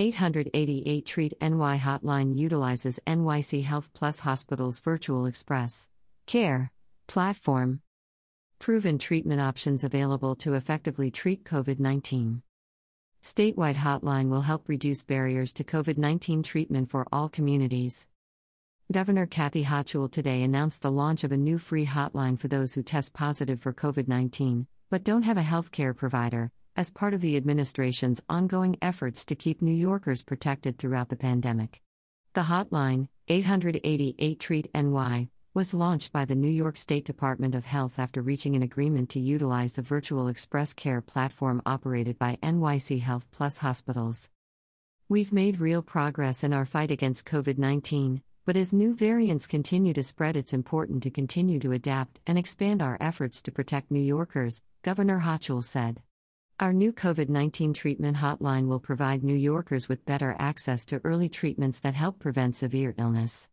888 Treat NY hotline utilizes NYC Health Plus Hospital's Virtual Express Care platform. Proven treatment options available to effectively treat COVID 19. Statewide hotline will help reduce barriers to COVID 19 treatment for all communities. Governor Kathy Hochul today announced the launch of a new free hotline for those who test positive for COVID 19 but don't have a healthcare provider, as part of the administration's ongoing efforts to keep New Yorkers protected throughout the pandemic. The hotline, 888 Treat NY, was launched by the New York State Department of Health after reaching an agreement to utilize the virtual express care platform operated by NYC Health Plus hospitals. We've made real progress in our fight against COVID 19, but as new variants continue to spread, it's important to continue to adapt and expand our efforts to protect New Yorkers, Governor Hochul said. Our new COVID 19 treatment hotline will provide New Yorkers with better access to early treatments that help prevent severe illness.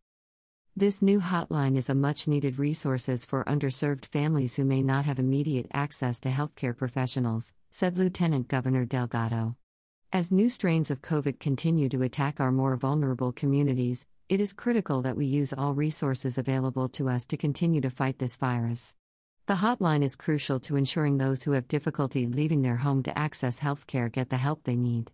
This new hotline is a much needed resource for underserved families who may not have immediate access to healthcare professionals, said Lieutenant Governor Delgado. As new strains of COVID continue to attack our more vulnerable communities, it is critical that we use all resources available to us to continue to fight this virus. The hotline is crucial to ensuring those who have difficulty leaving their home to access healthcare get the help they need.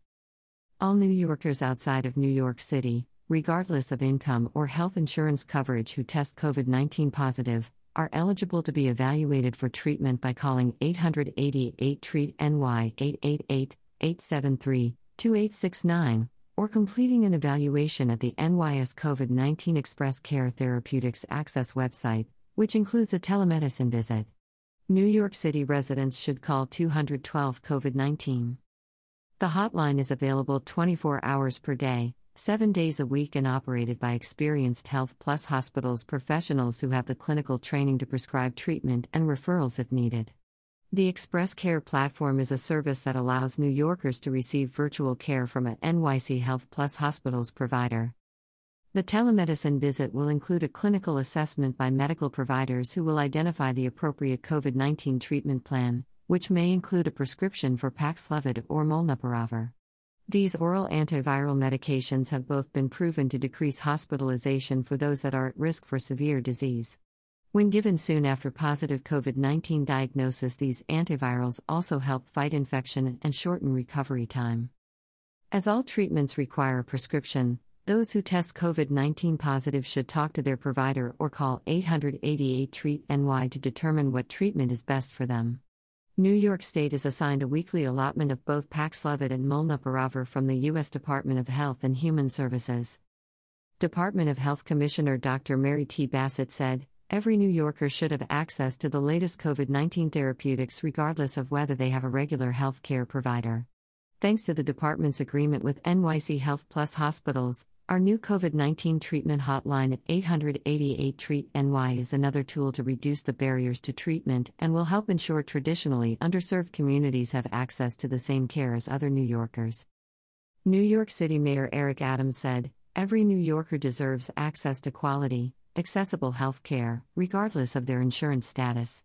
All New Yorkers outside of New York City, regardless of income or health insurance coverage who test COVID 19 positive, are eligible to be evaluated for treatment by calling 888 TREAT NY 888 873 2869 or completing an evaluation at the NYS COVID 19 Express Care Therapeutics Access website, which includes a telemedicine visit. New York City residents should call 212 COVID 19. The hotline is available 24 hours per day, 7 days a week, and operated by experienced Health Plus hospitals professionals who have the clinical training to prescribe treatment and referrals if needed. The Express Care platform is a service that allows New Yorkers to receive virtual care from a NYC Health Plus hospital's provider. The telemedicine visit will include a clinical assessment by medical providers who will identify the appropriate COVID 19 treatment plan, which may include a prescription for Paxlovid or Molnupiravir. These oral antiviral medications have both been proven to decrease hospitalization for those that are at risk for severe disease. When given soon after positive COVID 19 diagnosis, these antivirals also help fight infection and shorten recovery time. As all treatments require a prescription, those who test COVID 19 positive should talk to their provider or call 888 Treat NY to determine what treatment is best for them. New York State is assigned a weekly allotment of both Paxlovid and Molnupiravir from the U.S. Department of Health and Human Services. Department of Health Commissioner Dr. Mary T. Bassett said, Every New Yorker should have access to the latest COVID 19 therapeutics regardless of whether they have a regular health care provider. Thanks to the department's agreement with NYC Health Plus hospitals, our new COVID 19 treatment hotline at 888 Treat NY is another tool to reduce the barriers to treatment and will help ensure traditionally underserved communities have access to the same care as other New Yorkers. New York City Mayor Eric Adams said, Every New Yorker deserves access to quality, accessible health care, regardless of their insurance status.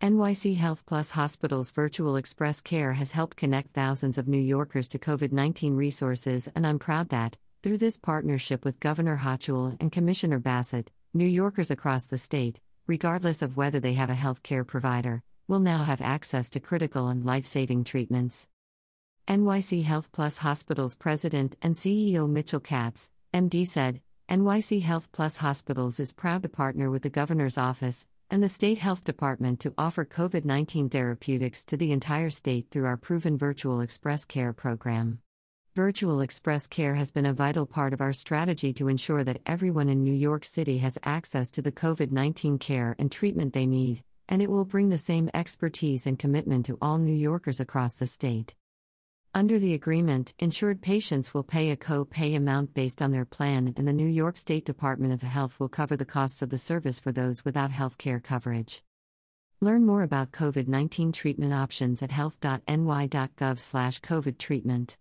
NYC Health Plus Hospital's Virtual Express Care has helped connect thousands of New Yorkers to COVID 19 resources, and I'm proud that, through this partnership with Governor Hochul and Commissioner Bassett, New Yorkers across the state, regardless of whether they have a health care provider, will now have access to critical and life saving treatments. NYC Health Plus Hospital's president and CEO Mitchell Katz, MD said, NYC Health Plus Hospitals is proud to partner with the Governor's Office and the State Health Department to offer COVID 19 therapeutics to the entire state through our proven Virtual Express Care program. Virtual Express Care has been a vital part of our strategy to ensure that everyone in New York City has access to the COVID 19 care and treatment they need, and it will bring the same expertise and commitment to all New Yorkers across the state. Under the agreement, insured patients will pay a co pay amount based on their plan, and the New York State Department of Health will cover the costs of the service for those without health care coverage. Learn more about COVID 19 treatment options at health.ny.gov/covid treatment.